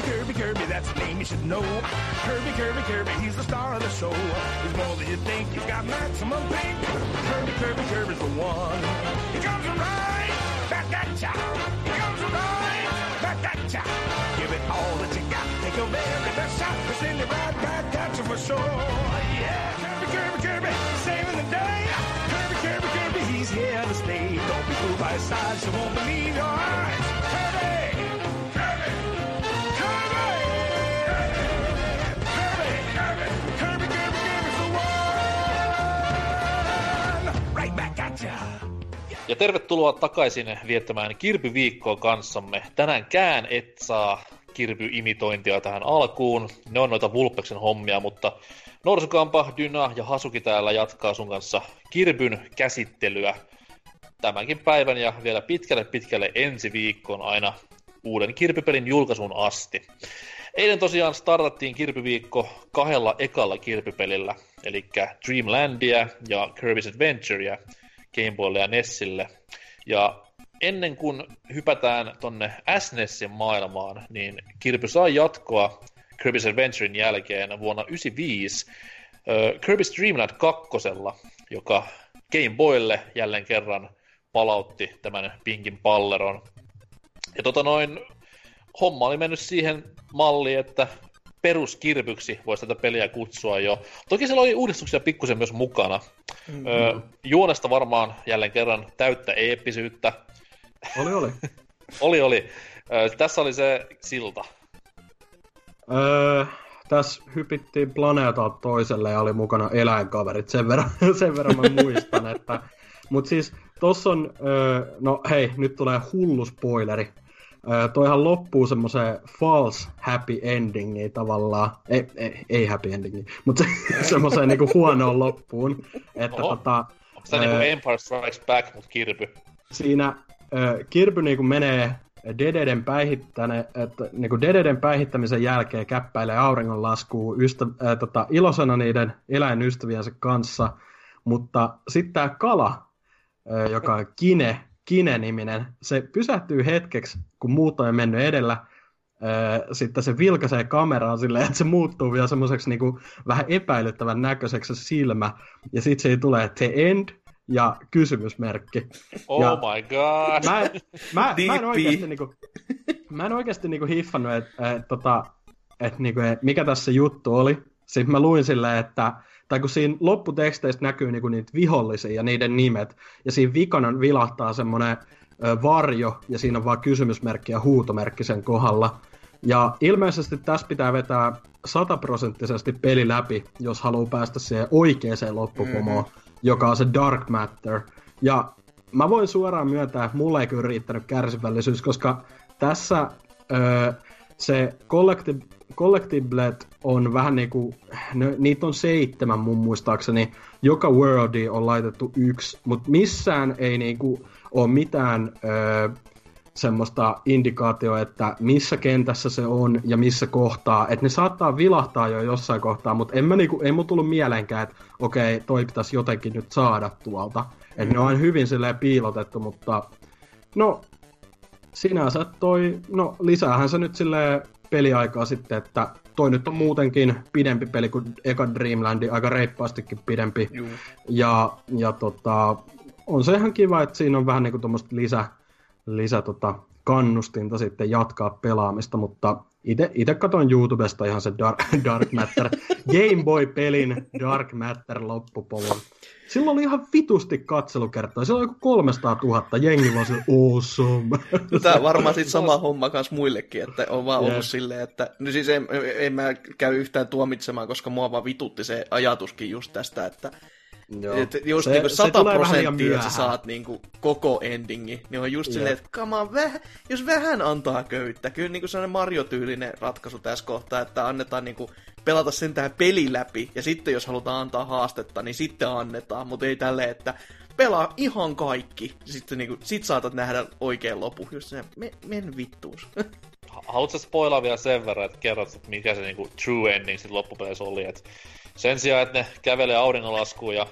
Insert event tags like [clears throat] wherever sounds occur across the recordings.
Kirby, Kirby, Kirby, that's the name you should know. Kirby, Kirby, Kirby, he's the star of the show. He's more than you think, he's got maximum pink. Kirby, Kirby, Kirby's the one. He comes right back at ya. He comes right back at ya. Give it all that you got. Take your very best shot. We'll send it right back at you for sure. Yeah, Kirby, Kirby, Kirby, saving the day. Kirby, Kirby, Kirby, he's here to stay. Don't be fooled by his size, you won't believe your eyes. Ja tervetuloa takaisin viettämään Kirby-viikkoa kanssamme. Tänäänkään et saa Kirby-imitointia tähän alkuun. Ne on noita Vulpeksen hommia, mutta Norsukampa, Dyna ja Hasuki täällä jatkaa sun kanssa Kirbyn käsittelyä tämänkin päivän ja vielä pitkälle pitkälle ensi viikkoon aina uuden Kirpypelin julkaisuun asti. Eilen tosiaan startattiin Kirpyviikko kahdella ekalla Kirpypelillä, eli Dreamlandia ja Kirby's Adventurea Game Boylle ja Nessille. Ja ennen kuin hypätään tonne SNESin maailmaan, niin Kirby sai jatkoa Kirby's Adventurein jälkeen vuonna 1995 Kirby's Dreamland 2, joka Game Boylle jälleen kerran palautti tämän pinkin palleron. Ja tota noin, homma oli mennyt siihen malliin, että peruskirpyksi voisi tätä peliä kutsua jo. Toki siellä oli uudistuksia pikkusen myös mukana. Mm-hmm. Ö, juonesta varmaan jälleen kerran täyttä eeppisyyttä. Oli, oli. [laughs] oli, oli. Ö, tässä oli se silta. Öö, tässä hypittiin planeetalta toiselle ja oli mukana eläinkaverit, sen verran, [laughs] sen verran mä muistan, että... Mut siis tossa on, öö, no hei, nyt tulee hullu spoileri. Toihan loppuu semmoiseen false happy endingiin tavallaan. Ei, ei, ei happy endingiin, mutta se, [laughs] semmoiseen niinku huonoon loppuun. Että Oho. tota, Onko tämä niinku Empire Strikes Back, mutta Kirby? siinä ö, Kirby niinku menee Dededen, päihittäne, että, niinku Dededen päihittämisen jälkeen käppäilee auringonlaskuun ystä, äh, tota, iloisena niiden eläinystäviensä kanssa, mutta sitten tämä kala, ö, joka on Kine, Kine-niminen, se pysähtyy hetkeksi, kun muut on mennyt edellä, sitten se vilkaisee kameraan silleen, että se muuttuu vielä semmoiseksi niinku vähän epäilyttävän näköiseksi se silmä, ja sitten se tulee The End, ja kysymysmerkki. Oh Ja- my god! Mä, mä, mä en oikeasti niinku, mä en oikeasti niinku hiffannut, että et, tota, et, niinku, et, mikä tässä juttu oli. Sitten mä luin silleen, että tai kun siinä lopputeksteistä näkyy niinku niitä vihollisia ja niiden nimet, ja siinä vikana vilahtaa semmoinen varjo, ja siinä on vaan kysymysmerkki ja huutomerkki sen kohdalla. Ja ilmeisesti tässä pitää vetää sataprosenttisesti peli läpi, jos haluaa päästä siihen oikeaan loppupomoon, mm-hmm. joka on se Dark Matter. Ja mä voin suoraan myöntää, että mulle ei kyllä riittänyt kärsivällisyys, koska tässä öö, se collecti- collectiblet on vähän niinku, ne, niitä on seitsemän mun muistaakseni, joka worldi on laitettu yksi, mutta missään ei niinku ole mitään öö, semmoista indikaatioa, että missä kentässä se on ja missä kohtaa. Että ne saattaa vilahtaa jo jossain kohtaa, mutta en mä niinku, ei mun tullut mieleenkään, että okei, toi pitäisi jotenkin nyt saada tuolta. Että ne on hyvin silleen piilotettu, mutta no sinänsä toi, no lisäähän se nyt silleen peliaikaa sitten, että toi nyt on muutenkin pidempi peli kuin eka Dreamlandi, aika reippaastikin pidempi. Juu. Ja, ja tota, on se ihan kiva, että siinä on vähän niinku tuommoista lisä, lisä tota, kannustinta sitten jatkaa pelaamista, mutta itse, itse katoin YouTubesta ihan se Dark, [laughs] Dark Matter, Game Boy-pelin Dark Matter loppupolun. Silloin oli ihan vitusti katselukertoja. Siellä oli joku 300 000. Jengi vaan se awesome. Tämä varmaan sitten sama homma kanssa muillekin, että on vaan ollut Jep. silleen, että no siis en, en mä käy yhtään tuomitsemaan, koska mua vaan vitutti se ajatuskin just tästä, että Joo. Et just Se- niinku se 100 tulee vähän liian prosenttia, että sä saat niinku koko endingi, niin on just silleen, että on, väh, jos vähän antaa köyttä. Kyllä niinku sellainen Mario-tyylinen ratkaisu tässä kohtaa, että annetaan niinku pelata sen tähän peli läpi, ja sitten jos halutaan antaa haastetta, niin sitten annetaan, mutta ei tälleen, että pelaa ihan kaikki, sitten niinku, sit saatat nähdä oikein lopu. Just se, me, men vittuus. [laughs] Haluatko sä spoilaa vielä sen verran, että kerrot, että mikä se niinku true ending sit loppupeleissä oli, että sen sijaan, että ne kävelee auringonlaskuun ja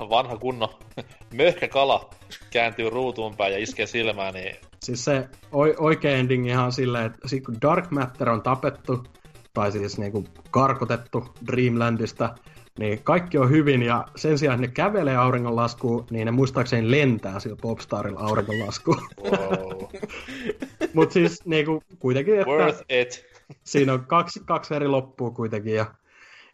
vanha kunno [laughs] möhkäkala kääntyy ruutuun päin ja iskee silmään, niin Siis se oikea ending ihan silleen, että sit kun Dark Matter on tapettu, tai siis niinku karkotettu Dreamlandista, niin kaikki on hyvin, ja sen sijaan, että ne kävelee auringonlaskuun, niin ne muistaakseni lentää sillä Popstarilla auringonlaskuun. Wow. Mutta siis niinku, kuitenkin, että Worth it. siinä on kaksi, kaksi eri loppua kuitenkin, ja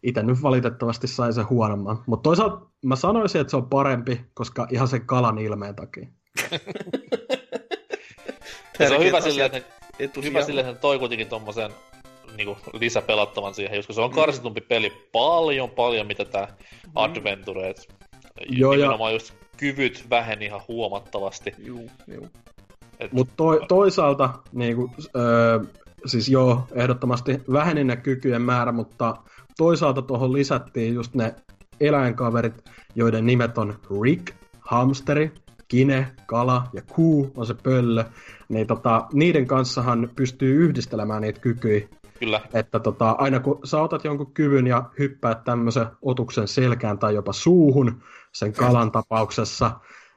itse nyt valitettavasti sain sen huonomman. Mutta toisaalta mä sanoisin, että se on parempi, koska ihan sen kalan ilmeen takia. Ja se on hyvä silleen, että hyvä silleen, että toi kuitenkin tommosen niinku lisäpelattavan siihen, kun se on karsitumpi peli paljon paljon, mitä tää Adventure, et Joo, ja- nimenomaan just kyvyt väheni ihan huomattavasti. Juu, juu. Et, Mutta to, toisaalta, niinku, öö, siis joo, ehdottomasti väheni ne kykyjen määrä, mutta toisaalta tuohon lisättiin just ne eläinkaverit, joiden nimet on Rick, hamsteri, kine, kala ja kuu on se pöllö, niin tota, niiden kanssahan pystyy yhdistelemään niitä kykyjä. kyllä, Että tota, aina kun sä otat jonkun kyvyn ja hyppäät tämmöisen otuksen selkään tai jopa suuhun, sen kalan tapauksessa,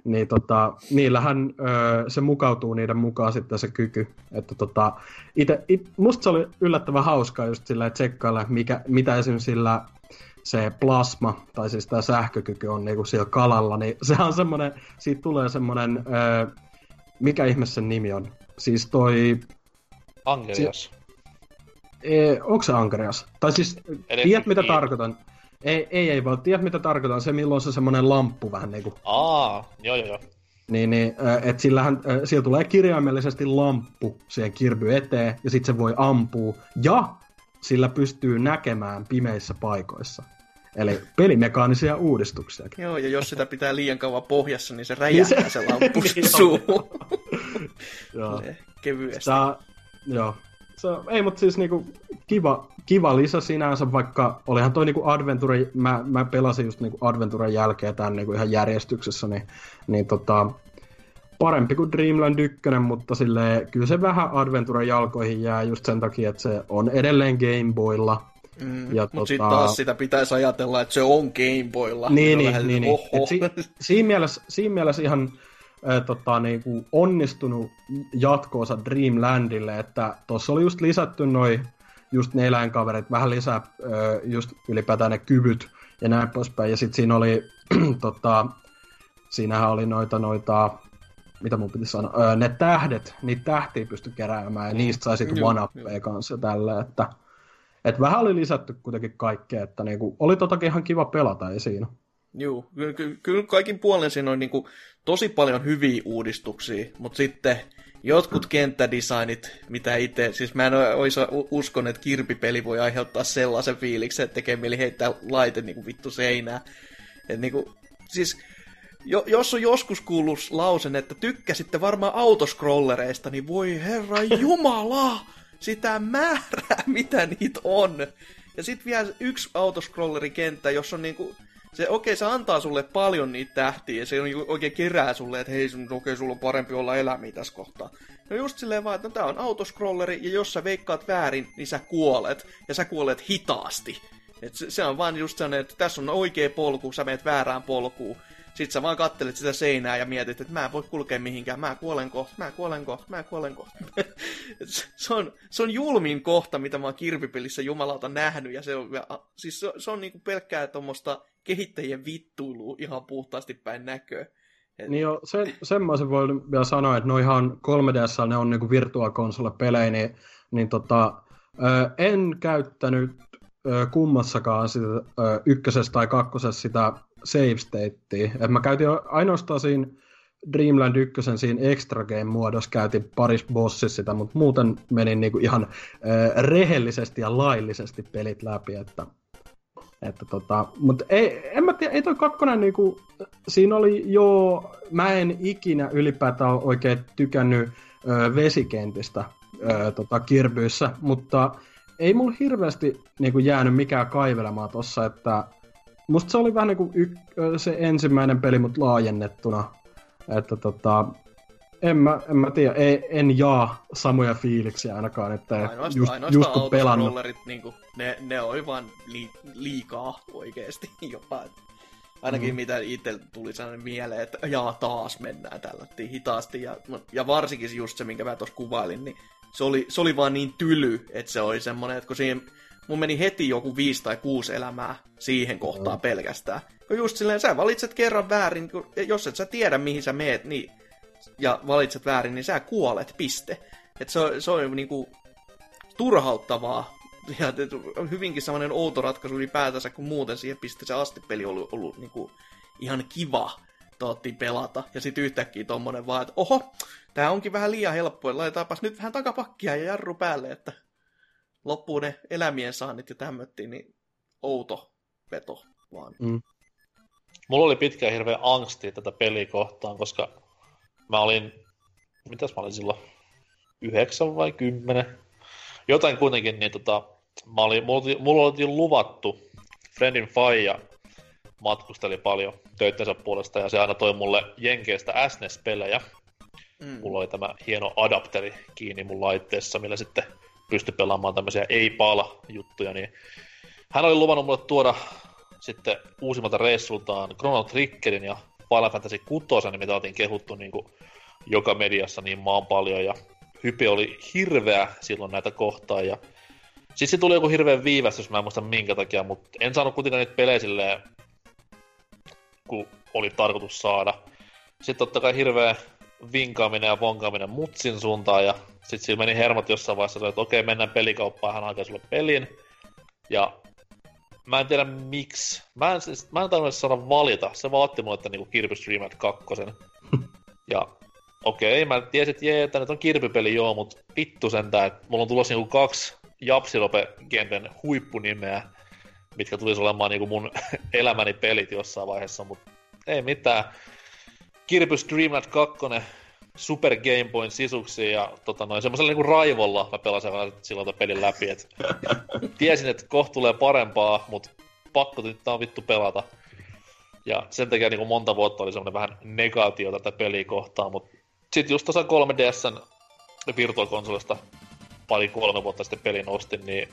niin tota, niillähän öö, se mukautuu niiden mukaan sitten se kyky. Että tota, ite, it, musta se oli yllättävän hauskaa just sillä tsekkailla, mikä, mitä esimerkiksi sillä se plasma, tai siis tämä sähkökyky on niinku siellä kalalla, niin se on semmoinen, siitä tulee semmoinen, öö, mikä ihme sen nimi on? Siis toi Angelias. Ee, onko se Ankerias? Tai siis, Eli- tiedät mitä tarkoitan? Ei, ei, ei vaan tiedät mitä tarkoitan, se milloin se semmoinen lamppu vähän niinku. Aa, joo joo joo. Niin, niin että sillähän, äh, siellä tulee kirjaimellisesti lamppu siihen kirby eteen, ja sitten se voi ampua, ja sillä pystyy näkemään pimeissä paikoissa. Eli pelimekaanisia uudistuksia. Joo, ja jos sitä pitää liian kauan pohjassa, niin se räjähtää Niin se, se- lamppu [laughs] Niin suuhun. Joo. Kevyesti. Tää, joo. Se, ei, mutta siis niinku kiva, kiva lisä sinänsä, vaikka olihan toi niinku Adventure, mä, mä pelasin just niinku Adventuren jälkeen tämän niinku ihan järjestyksessä, niin, niin tota, parempi kuin Dreamland 1, mutta sille kyllä se vähän Adventuren jalkoihin jää just sen takia, että se on edelleen Game Boylla. Mm, ja Mutta tota- sitten taas sitä pitäisi ajatella, että se on Game Boylla. Niin, niin, niin, niin. oho. Et si, [laughs] siinä, mielessä, siinä mielessä ihan ä, tota, niinku onnistunut jatkoosa Dreamlandille, että tuossa oli just lisätty noi just ne eläinkaverit, vähän lisää ö, just ylipäätään ne kyvyt ja näin poispäin. Ja sitten siinä oli, [clears throat] tota, siinähän oli noita, noita mitä mun piti sanoa, öö, ne tähdet, niitä tähtiä pysty keräämään ja niistä sai sitten one joo. kanssa tällä, että et vähän oli lisätty kuitenkin kaikkea, että niinku, oli totakin ihan kiva pelata, ei siinä. Joo, kyllä, kyllä kaikin puolen siinä on niinku tosi paljon hyviä uudistuksia, mutta sitten jotkut kenttädesignit, mitä itse, siis mä en olisi uskon, että kirpipeli voi aiheuttaa sellaisen fiiliksen, että tekee mieli heittää laite niinku vittu seinään. Et niinku, siis jo, jos on joskus kuullut lausen, että tykkäsitte varmaan autoscrollereista, niin voi herra jumala, sitä määrää, [laughs] mitä niitä on. Ja sitten vielä yksi autoscrollerikenttä, jos on niinku, se okei, se antaa sulle paljon niitä tähtiä, ja se on oikein kerää sulle, että hei, sun- okei, sulla on parempi olla eläimiä tässä kohtaa. No just silleen vaan, että no, tää on autoscrolleri, ja jos sä veikkaat väärin, niin sä kuolet, ja sä kuolet hitaasti. Et se, se on vaan just sellainen, että tässä on oikea polku, sä menet väärään polkuun. Sitten sä vaan kattelet sitä seinää ja mietit, että mä en voi kulkea mihinkään, mä kuolen kohta, mä kuolen kohta, mä kuolen kohta. [laughs] Se- on, se on julmin kohta, mitä mä oon kirpipelissä jumalauta nähnyt, ja se on, ja, siis se, se on niinku pelkkää tuommoista kehittäjien vittuilua ihan puhtaasti päin näköä. Et, Niin jo, sen, semmoisen voi vielä sanoa, että noihan 3DS ne on niinku virtual console pelejä, niin, niin tota, ö, en käyttänyt ö, kummassakaan sitä, ö, ykkösessä tai kakkosessa sitä save statea. Mä käytin ainoastaan siinä Dreamland 1 siinä extra game muodossa käytin paris bossissa sitä, mutta muuten menin niinku ihan ö, rehellisesti ja laillisesti pelit läpi, että että tota, mutta ei, en mä tiedä, ei toi kakkonen niinku, siinä oli jo, mä en ikinä ylipäätään oikein tykännyt ö, vesikentistä ö, tota, Kirbyissä, mutta ei mulla hirveästi niinku jäänyt mikään kaivelemaan tossa, että musta se oli vähän niinku y, ö, se ensimmäinen peli, mut laajennettuna, että tota, en mä, en mä tiedä, ei, en jaa samoja fiiliksiä ainakaan, että ainoastaan, just, ainoastaan just kun pelannut, niinku, ne, ne oli vaan li, liikaa oikeesti [laughs] jopa. Ainakin mm. mitä itse tuli sellainen mieleen, että jaa taas mennään tällä hitaasti. Ja, ja varsinkin just se, minkä mä tuossa kuvailin, niin se oli, se oli vaan niin tyly, että se oli semmoinen, että kun siihen, mun meni heti joku viisi tai kuusi elämää siihen kohtaan mm. pelkästään. Kun just silleen, sä valitset kerran väärin, kun, jos et sä tiedä mihin sä meet, niin, ja valitset väärin, niin sä kuolet, piste. Et se, se on niinku turhauttavaa ja hyvinkin semmoinen outo ratkaisu ylipäätänsä, kun muuten siihen pisteeseen asti peli oli ollut, ollut niinku ihan kiva toottiin pelata. Ja sitten yhtäkkiä tommonen vaan, että oho, tää onkin vähän liian helppoa, laitetaanpas nyt vähän takapakkia ja jarru päälle, että loppuu ne elämien saannit ja tämmöttiin, niin outo veto vaan. Mm. Mulla oli pitkään hirveä angsti tätä peliä kohtaan, koska mä olin, mitäs mä olin silloin, yhdeksän vai kymmenen? Jotain kuitenkin, niin tota, mä olin, mulla, oli luvattu Friendin Faija matkusteli paljon töittensä puolesta ja se aina toi mulle Jenkeistä SNES-pelejä. Mm. Mulla oli tämä hieno adapteri kiinni mun laitteessa, millä sitten pystyi pelaamaan tämmöisiä ei-pala-juttuja, niin hän oli luvannut mulle tuoda sitten uusimmalta reissultaan Chrono Triggerin ja Final Fantasy 6, mitä oltiin kehuttu niin kuin joka mediassa niin maan paljon, ja hype oli hirveä silloin näitä kohtaa, ja sitten se tuli joku hirveän viivästys, mä en muista minkä takia, mutta en saanut kuitenkaan niitä pelejä silleen kun oli tarkoitus saada. Sitten totta kai hirveä vinkaaminen ja vonkaaminen mutsin suuntaan, ja sitten siinä meni hermot jossain vaiheessa, että okei, mennään pelikauppaan, hän hakee sulle pelin. Ja mä en tiedä miksi. Mä en, siis, mä en tarvinnut saada valita. Se vaatti mulle, että niinku Kirby Streamer 2. [laughs] ja okei, okay, mä tiesin, että jee, että nyt on kirpypeli joo, mutta vittu sentään, että mulla on tulossa niinku kaksi Japsilope-genten huippunimeä, mitkä tulisi olemaan niinku mun [laughs] elämäni pelit jossain vaiheessa, mutta ei mitään. Kirby Streamlabs 2, Super Game Boyn sisuksi ja tota noin, semmoisella niinku raivolla mä pelasin silloin pelin läpi, et [laughs] tiesin, että kohta tulee parempaa, mutta pakko nyt on vittu pelata. Ja sen takia niin monta vuotta oli semmoinen vähän negaatio tätä peliä kohtaan, mutta sitten just tuossa 3DSn virtuaalikonsolista pari kolme vuotta sitten pelin ostin, niin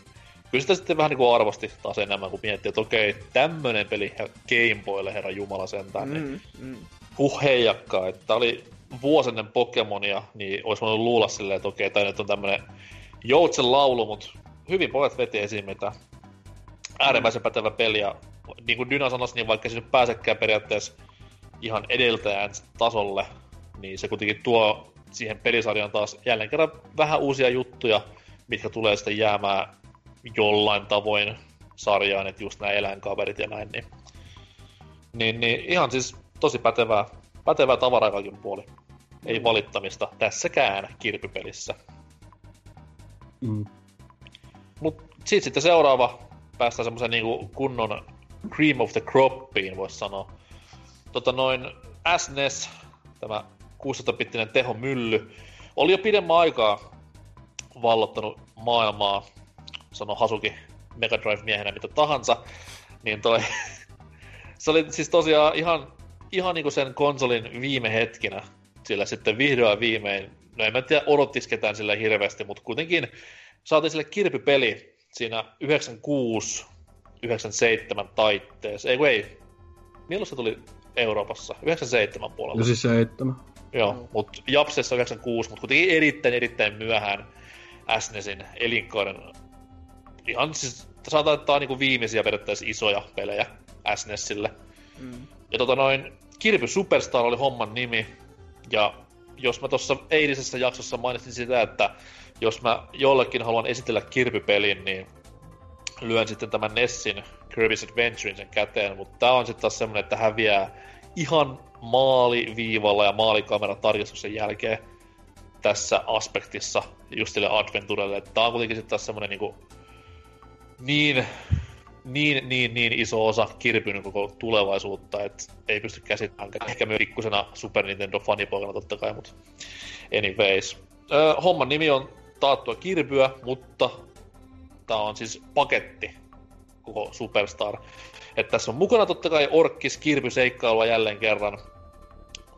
kyllä sitä sitten vähän niin kuin arvosti taas enemmän, kun miettii, että okei, tämmönen peli Game Boylle, herra Jumala sentään, niin mm, mm. huh heijakkaa, että oli vuosinen Pokemonia, niin olisi voinut luulla silleen, että okei, tämä nyt on tämmönen joutsen laulu, mutta hyvin pojat veti esiin, mitä äärimmäisen pätevä peli, ja niin kuin Dyna sanoi, niin vaikka se nyt pääsekään periaatteessa ihan edeltäjän tasolle, niin se kuitenkin tuo siihen pelisarjaan taas jälleen kerran vähän uusia juttuja, mitkä tulee sitten jäämään jollain tavoin sarjaan, että just nämä eläinkaverit ja näin, niin, niin, niin ihan siis tosi pätevää, pätevää tavaraa kaikin puoli. Ei valittamista tässäkään kirpypelissä. Mm. Mut sit sitten seuraava päästään semmoisen niinku kunnon cream of the croppiin, voisi sanoa. Tota noin SNES, tämä 16-bittinen tehomylly, oli jo pidemmän aikaa vallottanut maailmaa sano Hasuki Mega Drive-miehenä mitä tahansa, niin toi, [laughs] se oli siis tosiaan ihan, ihan niinku sen konsolin viime hetkinä, sillä sitten vihdoin viimein, no en mä tiedä odottis ketään sille hirveästi, mutta kuitenkin saatiin sille kirpypeli siinä 96 97 taitteessa, ei ei, milloin se tuli Euroopassa? 97 puolella. 97. Joo, mutta Japsessa 96, mutta kuitenkin erittäin erittäin myöhään SNESin elinkaaren ihan siis sanotaan, että tämä on niin viimeisiä periaatteessa isoja pelejä SNESille. Mm. Ja tota noin, Kirby Superstar oli homman nimi, ja jos mä tuossa eilisessä jaksossa mainitsin sitä, että jos mä jollekin haluan esitellä Kirby-pelin, niin lyön sitten tämän Nessin Kirby's Adventurein sen käteen, mutta tää on sitten taas semmonen, että häviää ihan maaliviivalla ja maalikamera tarkistuksen jälkeen tässä aspektissa just sille Adventurelle. Tää on kuitenkin sitten taas semmonen niinku niin, niin, niin, niin iso osa Kirpyn koko tulevaisuutta, että ei pysty käsittämään. Ehkä myös pikkusena Super Nintendo-fanipoikana totta kai, mutta anyways. Öö, homman nimi on taattua Kirpyä, mutta tämä on siis paketti koko Superstar. Että tässä on mukana totta kai Orkkis Kirpy seikkailua jälleen kerran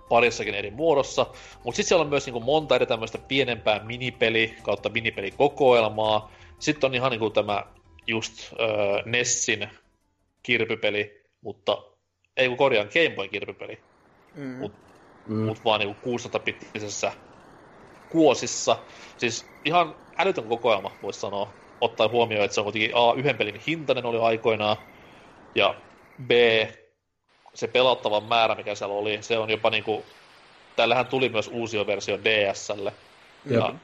parissakin eri muodossa, mutta sitten siellä on myös niinku monta eri tämmöistä pienempää minipeli kautta minipelikokoelmaa. Sitten on ihan niinku tämä just äh, Nessin kirpypeli, mutta ei kun korjaan Game Boy kirpipeli, Mm. Mut- Mm. mutta vaan niinku 600-pittisessä kuosissa. Siis ihan älytön kokoelma, voisi sanoa, ottaen huomioon, että se on kuitenkin A, yhden pelin hintainen oli aikoinaan, ja B, se pelattava määrä, mikä siellä oli, se on jopa niinku, tällähän tuli myös uusi versio DSlle, ja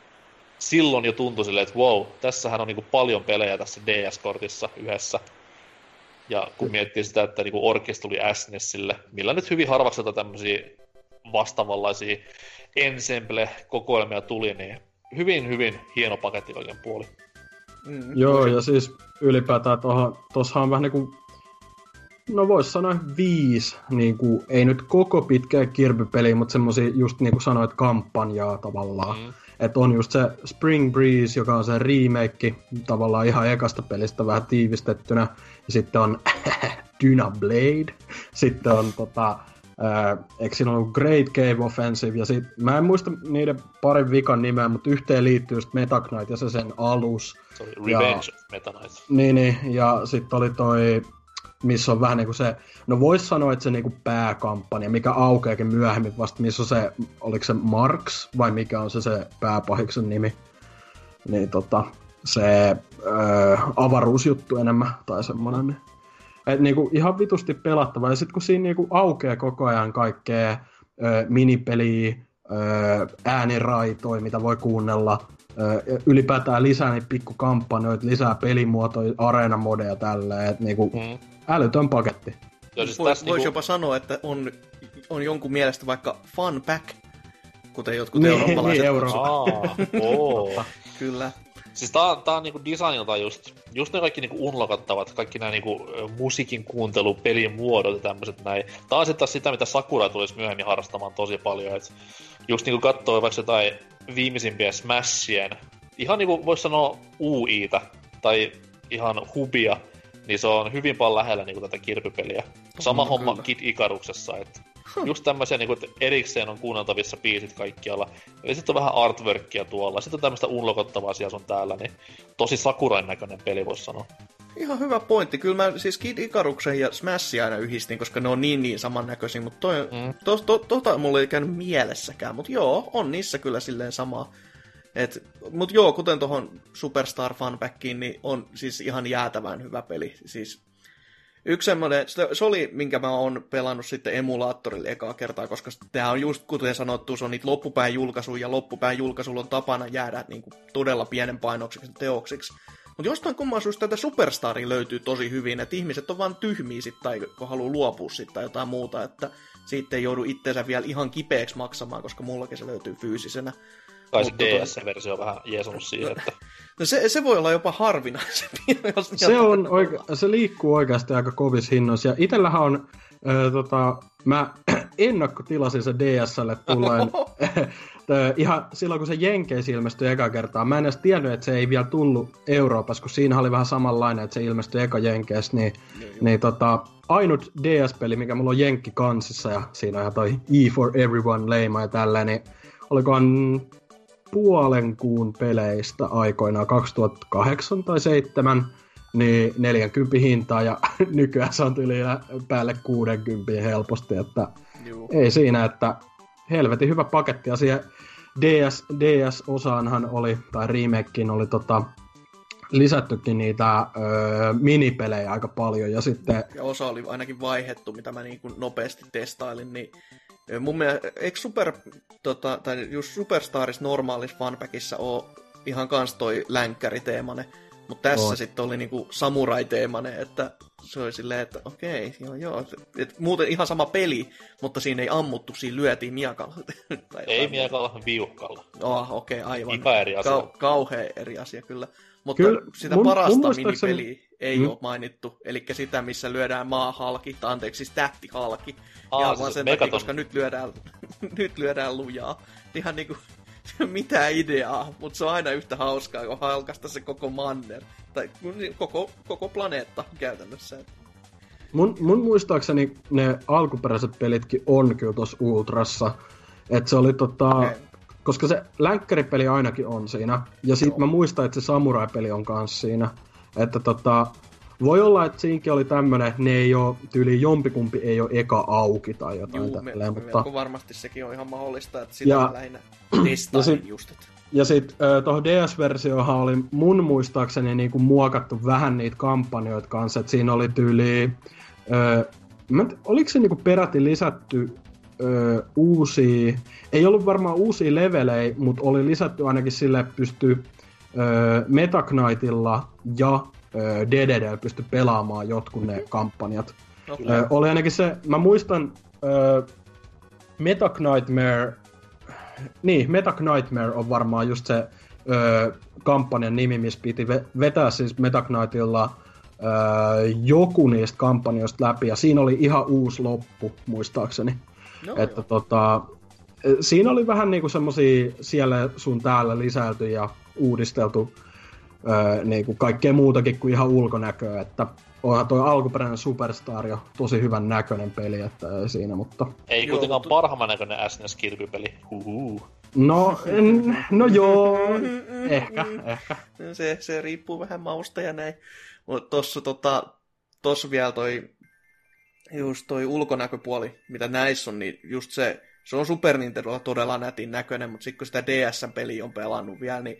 silloin jo tuntui silleen, että wow, tässähän on niinku paljon pelejä tässä DS-kortissa yhdessä. Ja kun miettii sitä, että niinku Orkis tuli SNESille, millä nyt hyvin harvakselta tämmöisiä vastaavanlaisia ensemble-kokoelmia tuli, niin hyvin, hyvin hieno paketti oikein puoli. Mm. Joo, ja siis ylipäätään tuohon, tossahan on vähän niinku, no vois sanoa viisi, niinku, ei nyt koko pitkää kirpypeliä, mutta semmosia just niinku sanoit kampanjaa tavallaan. Mm. Että on just se Spring Breeze, joka on se remake tavallaan ihan ekasta pelistä vähän tiivistettynä. Ja sitten on [laughs] Dyna Blade. Sitten on tota, ää, eikö siinä ollut Great Cave Offensive. Ja sit, mä en muista niiden parin vikan nimeä, mutta yhteen liittyy just Meta Knight ja se sen alus. Se oli Revenge of Meta Knight. Niin, niin. ja sitten oli toi, missä on vähän niinku se, no vois sanoa, että se niinku pääkampanja, mikä aukeakin myöhemmin vasta, missä on se, oliko se Marks, vai mikä on se se pääpahiksen nimi. Niin tota, se öö, avaruusjuttu enemmän, tai semmonen. Niin. Et niinku ihan vitusti pelattava, ja sitten kun siinä niinku aukeaa koko ajan kaikkea öö, minipeliä, öö, ääniraitoja, mitä voi kuunnella, ylipäätään lisää niitä pikkukampanjoita, lisää pelimuotoja, areenamodeja tälleen, että niinku Mm. älytön paketti. Joo, siis Vois, niinku, jopa sanoa, että on, on jonkun mielestä vaikka fun pack, kuten jotkut Niin, eurooppalaiset niin, euro- kutsuvat. Aa. Kyllä. Siis tää, on- tää on niinku designilta just, just ne kaikki niinku unlokattavat, kaikki nämä niinku musiikin kuuntelu, pelin muodot ja tämmöiset näin. Tää on sitten taas sitä, mitä Sakura tulisi myöhemmin harrastamaan tosi paljon, et just niinku katsoo vaikka jotain viimeisimpiä Smashien, ihan niinku vois sanoa UItä, tai ihan hubia, niin se on hyvin paljon lähellä niinku tätä kirpypeliä. Sama On, homma kyllä. Kid Ikaruksessa, että just tämmöisiä, niinku, että erikseen on kuunneltavissa biisit kaikkialla. Ja sitten on vähän artworkia tuolla, sitten on tämmöistä unlokottavaa siellä sun täällä, niin tosi Sakurain näköinen peli voisi sanoa. Ihan hyvä pointti. Kyllä mä siis Kid Ikaruksen ja Smashia aina yhdistin, koska ne on niin niin samannäköisiä, mutta toi, Mm. to, to, tota mulla ei käynyt mielessäkään. Mutta joo, on niissä kyllä silleen sama. Et, mut joo, kuten tuohon Superstar Funpackiin, niin on siis ihan jäätävän hyvä peli. Siis yksi semmoinen, se, se oli, minkä mä oon pelannut sitten emulaattorille ekaa kertaa, koska tämä on just kuten sanottu, se on niitä loppupään julkaisuja, ja loppupään julkaisulla on tapana jäädä niin kuin todella pienen painokseksi teoksiksi. Mutta jostain kumman syystä tätä Superstaria löytyy tosi hyvin, että ihmiset on vaan tyhmiä sit, tai kun haluaa luopua sit, tai jotain muuta, että siitä ei joudu itteensä vielä ihan kipeäksi maksamaan, koska mullakin se löytyy fyysisenä. Kai se toi- DS-versio on vähän jeesunut siihen, että No se, se voi olla jopa harvinaisempi. [laughs] jos Se, on oike- se liikkuu oikeasti aika kovis hinnoissa. Ja itellähän on, ö, tota, mä ennakkotilasin se DSlle tulleen [laughs] ihan silloin, kun se Jenkeissä ilmestyi eka kertaa. Mä en edes tiennyt, että se ei vielä tullut Euroopassa, kun siinä oli vähän samanlainen, että se ilmestyi eka Jenkeissä. Niin, niin tota, ainut DS-peli, mikä mulla on Jenkki kansissa, ja siinä on ihan toi E for Everyone leima ja tälleen, niin olikohan puolen kuun peleistä aikoinaan 2008 tai 2007, niin 40 hintaa ja [laughs] nykyään se on yli päälle 60 helposti, että Juu. ei siinä, että helvetin hyvä paketti ja siihen DS, DS-osaanhan oli, tai remakein oli tota, lisättykin niitä öö, minipelejä aika paljon ja sitten ja osa oli ainakin vaihettu, mitä mä niin kuin nopeasti testailin, niin mun mielestä, eikö Super, tota, tai just Superstaris normaalissa fanpackissa ole ihan kans toi länkkäriteemane, mutta tässä On. sitten oli niinku samurai-teemane, että se oli silleen, että okei, joo joo, et, muuten ihan sama peli, mutta siinä ei ammuttu, siinä lyötiin miakalla. [laughs] Tai ei miekalla viuhkalla. Oh, okei, okay, aivan. Ihan eri asia. Kau- kauhea eri asia, kyllä. Mutta Kyllä, sitä mun- mun, mun parasta muistaakseni- minipeliä ei Mm. ole mainittu. Eli sitä, missä lyödään maahalki, tai anteeksi, siis tähtihalki. Aa, Ihan siis vaan sen Megaton. takia, koska nyt lyödään, [laughs] nyt lyödään lujaa. Ihan niinku [laughs] mitään ideaa, mutta se on aina yhtä hauskaa, kun halkasta se koko manner. Tai koko, koko planeetta käytännössä. mun, mun muistaakseni ne alkuperäiset pelitkin on kyllä tossa Ultrassa. Että se oli tota... Okay. Koska se länkkäripeli ainakin on siinä. Ja sit mä muistan, että se samurai-peli on kans siinä. Että tota... Voi olla, että siinkin oli tämmönen, että ne ei ole, tyyli jompikumpi ei ole eka auki tai jotain Juu, me, tälleen, mutta... mutta... varmasti sekin on ihan mahdollista, että sitä Ja- lähinnä testaa sit- just. Että... Ja sit äh, tuohon DS-versiohan oli mun muistaakseni niinku muokattu vähän niitä kampanjoita kanssa, että siinä oli tyyli... Tiedä, oliko se niinku peräti lisätty ö, uusia, ei ollut varmaan uusia levelejä, mutta oli lisätty ainakin sille, että pystyy ö, Metaknightilla ja ö, DDD pysty pelaamaan jotkut ne kampanjat. No, Ö, oli ainakin se, mä muistan ö, Meta Nightmare, niin, Meta Nightmare on varmaan just se ö, kampanjan nimi, missä piti ve- vetää siis Meta Knightilla ö, joku niistä kampanjoista läpi, ja siinä oli ihan uusi loppu, muistaakseni. no, että tota, ö, siinä oli vähän niinku semmosia siellä sun täällä lisäilty ja uudisteltu öö, niinku kaikkea muutakin kuin ihan ulkonäköä, että onhan toi alkuperäinen Superstar jo tosi hyvän näköinen peli että ei siinä, mutta Ei Joo, kuitenkaan mutta- parhaimman näköinen SNES Kirby-peli. Huhuu. no, en, no joo, ehkä, ehkä. se, se riippuu vähän mausta ja näin. Mutta tossa, tota, tossa vielä toi, just toi ulkonäköpuoli, mitä näissä on, niin just se, se on Super Nintendolla todella nätin näköinen, mutta sitten kun sitä DS-peliä on pelannut vielä, niin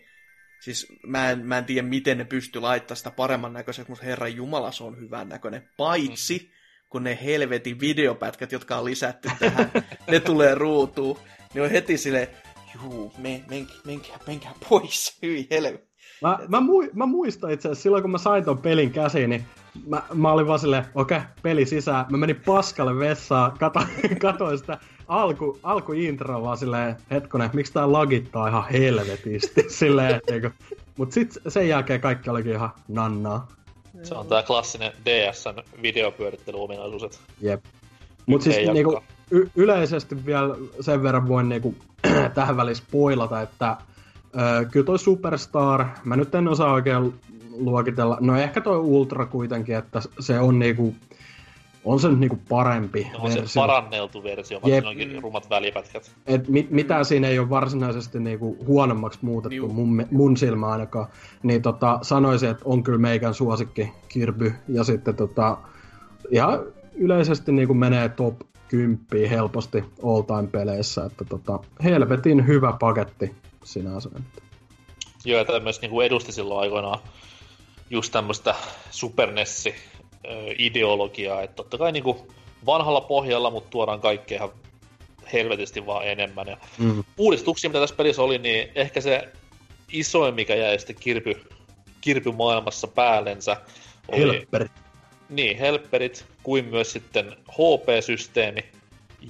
siis mä en, mä en tiedä, miten ne pystyy laittamaan sitä paremman näköiseksi, mutta herran jumala, se on hyvän näköinen. Paitsi, kun ne helvetin videopätkät, jotka on lisätty tähän, [laughs] ne tulee ruutuun, niin on heti sille juu, men, men, menkää, menkää pois, [laughs] hyi helvetti. Mä, mä, mui, mä muistan itse asiassa silloin, kun mä sain ton pelin käsiin, niin mä, mä olin vaan silleen, okei, okay, peli sisään. Mä menin paskalle vessaan, kato, [laughs] katoin sitä alku, alku intro vaan silleen, hetkonen, miksi tää lagittaa ihan helvetisti, [laughs] silleen, niinku. Mut sit sen jälkeen kaikki olikin ihan nannaa. Se on tää klassinen DSn videopyörittelyominaisuus, että Jep. Mut siis niinku, y- yleisesti vielä sen verran voin niinku, [clears throat] tähän väliin spoilata, että ö, kyllä toi Superstar, mä nyt en osaa oikein luokitella, no ehkä toi Ultra kuitenkin, että se on niinku, on se nyt niinku parempi on se versio. paranneltu versio, vaikka Jep. siinä onkin rumat välipätkät. Et mit, mitään siinä ei ole varsinaisesti niinku huonommaksi muutettu Juu. mun, mun silmä ainakaan. Niin tota, sanoisin, että on kyllä meikän suosikki Kirby. Ja sitten tota, ihan yleisesti niinku menee top 10 helposti all time peleissä. Että tota, helvetin hyvä paketti sinänsä. Joo, ja myös niinku edusti silloin aikoinaan just tämmöistä Super Nessi ideologiaa, että totta kai niinku vanhalla pohjalla, mutta tuodaan kaikkea ihan helvetisti vaan enemmän. Ja Mm. uudistuksia, mitä tässä pelissä oli, niin ehkä se isoin, mikä jäi sitten kirpy, kirpymaailmassa päällensä, oli Helpperi. niin, helpperit, kuin myös sitten HP-systeemi.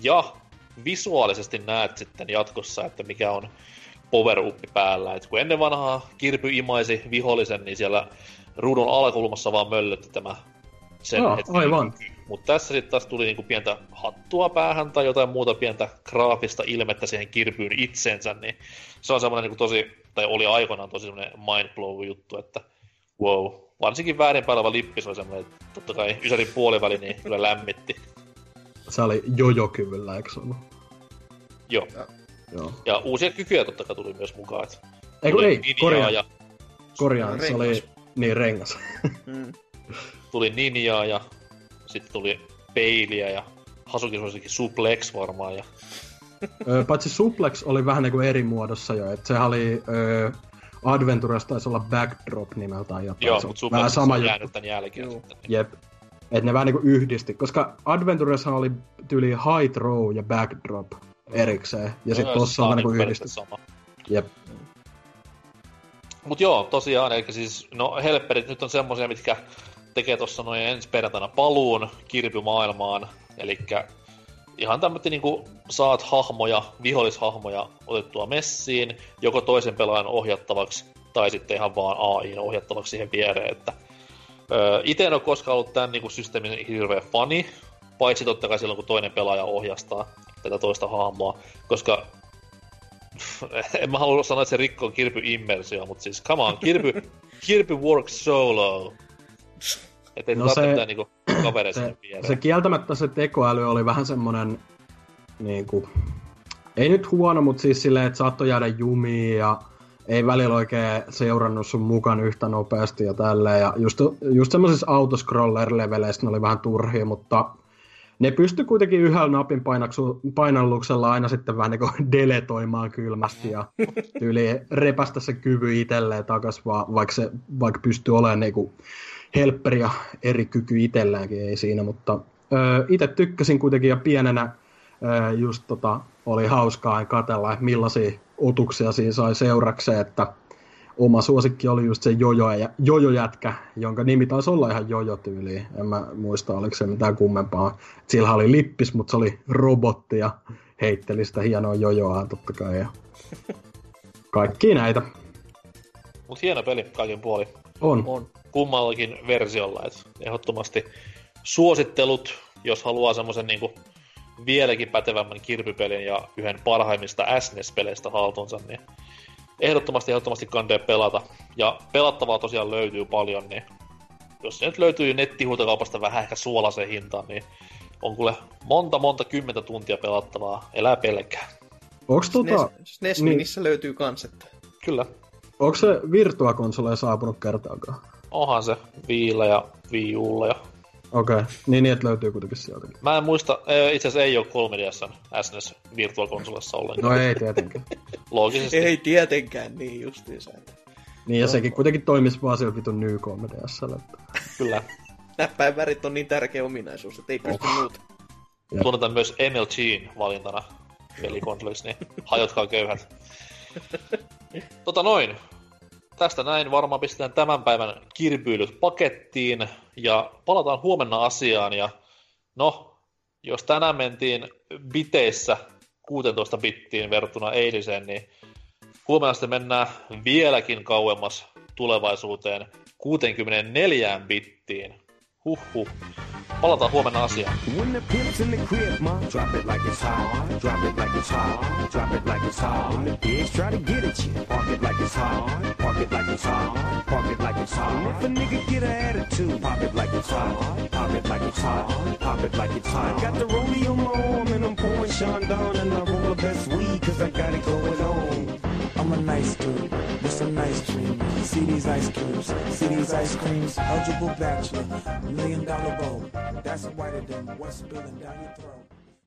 Ja visuaalisesti näet sitten jatkossa, että mikä on power up päällä. Et kun ennen vanhaa kirpy imaisi vihollisen, niin siellä ruudun alakulmassa vaan möllötti tämä sen Joo, hetken aivan. Mutta tässä sitten taas tuli niinku pientä hattua päähän tai jotain muuta pientä graafista ilmettä siihen kirpyyn itsensä, niin se on semmoinen niinku tosi, tai oli aikoinaan tosi semmoinen mindblow juttu, että wow. Varsinkin väärinpäin oleva lippis oli semmoinen, että totta kai Ysärin puoliväli niin kyllä lämmitti. Se oli jojokyvyllä, eikö se ollut? Joo. Joo. Ja uusia kykyjä totta kai tuli myös mukaan. Että Ei, ei, korjaan, ja, korjaan, se oli niin rengas. Mm. [laughs] tuli ninjaa ja sitten tuli peiliä ja Hasuki suosikin suplex varmaan. Ja, Ö, Paitsi Suplex oli vähän niin kuin eri muodossa jo, että sehän oli ö, Adventures taisi olla Backdrop nimeltään jotain. joo, mutta vähän suplex sama on juttu. jäänyt tämän jälkeen Joo. sitten. Niin. Jep. Et ne vähän niinku yhdisti, koska Adventureshan oli tyyli high throw ja backdrop erikseen. Ja sit No, tossa on niinku niinku yhdistetty. periaatteessa sama. Jep. Mut joo, tosiaan, eli siis, no helpperit nyt on semmosia, mitkä tekee tuossa noin ensi perjantaina paluun kirpymaailmaan, eli ihan tämmöinen niinku saat hahmoja, vihollishahmoja otettua messiin, joko toisen pelaajan ohjattavaksi, tai sitten ihan vaan AIin ohjattavaksi siihen viereen, että Öö, Itse en ole koskaan ollut tämän niinku, systeemin hirveä fani, paitsi totta kai silloin, kun toinen pelaaja ohjastaa tätä toista hahmoa, koska [laughs] en mä halua sanoa, että se rikkoo Kirby immersio, mutta siis come on, Kirby, [laughs] Kirby works solo. Että ei No se- niinku [clears throat] Se, viereen. se kieltämättä se tekoäly oli vähän semmonen niinku, ei nyt huono, mutta siis silleen, että saattoi jäädä jumiin ja ei välillä oikein seurannut sun mukaan yhtä nopeasti ja tälleen. Ja just, just semmoisissa autoscroller-leveleissä ne oli vähän turhia, mutta ne pysty kuitenkin yhdellä napin painaksu, painalluksella aina sitten vähän niin [laughs] deletoimaan kylmästi ja tyyli repästä se kyvy itselleen takas, vaikka, se, vaikka pystyy olemaan niin kuin helpperi ja eri kyky itselläänkin, ei siinä, mutta itse tykkäsin kuitenkin ja pienenä öö, just tota, oli hauskaa katella, että millaisia otuksia siinä sai seurakseen, että oma suosikki oli just se jojo ja jojojätkä, jonka nimi taisi olla ihan jojo-tyyliin. En mä muista, oliko se mitään kummempaa. Sillä oli lippis, mutta se oli robotti ja heitteli sitä hienoa jojoa totta kai. Ja kaikki näitä. Mutta hieno peli kaiken puoli. On. On kummallakin versiolla. Et ehdottomasti suosittelut, jos haluaa semmoisen niinku vieläkin pätevämmän kirpypelin ja yhden parhaimmista SNES-peleistä haltuunsa, niin ehdottomasti, ehdottomasti kandee pelata. Ja pelattavaa tosiaan löytyy paljon, niin jos se nyt löytyy nettihuutokaupasta vähän ehkä suolaisen hintaan, niin on kuule monta, monta kymmentä tuntia pelattavaa. Elää pelkää. Onks tota... SNES, SNES niin... löytyy kans, että... Kyllä. Onko se Virtua-konsoleja saapunut kertaakaan? Onhan se Viillä ja Wii Ulla ja Okei, okay. niin, niin että löytyy kuitenkin sieltä. Mä en muista, itse asiassa ei ole 3DSn SNES Virtual Consolessa ollenkaan. No ei tietenkään. [laughs] Loogisesti. Ei tietenkään, niin justiinsa. Niin ja no. sekin kuitenkin toimisi vaan sillä vitun New 3DSllä. Kyllä. Näppäin värit on niin tärkeä ominaisuus, että ei pysty oh. muuta. Tunnetaan myös MLGin valintana pelikonsoliksi, niin hajotkaa köyhät. [laughs] tota noin, tästä näin varmaan pistetään tämän päivän kirpyilyt pakettiin ja palataan huomenna asiaan. Ja no, jos tänään mentiin biteissä 16 bittiin verrattuna eiliseen, niin huomenna sitten mennään vieläkin kauemmas tulevaisuuteen 64 bittiin. Huhhuh. Palataan huomenna asiaan. When the pimp's in the crib, ma, drop it like it's hot. Drop it like it's hot. Drop it like it's hot. When the pigs try to get at you, park it like it's hot. Park it like it's hot. Park it like it's hot. And if a nigga get an attitude, pop it like it's hot. Pop it like it's hot. Pop it like it's hot. I got the rollie on my arm and I'm pouring Sean and I roll the best weed cause I got it going on. I'm a nice dude with some nice dreams. See these ice cubes, see these ice creams. Eligible bachelor, million dollar bowl. That's whiter than what's spilling down your throat.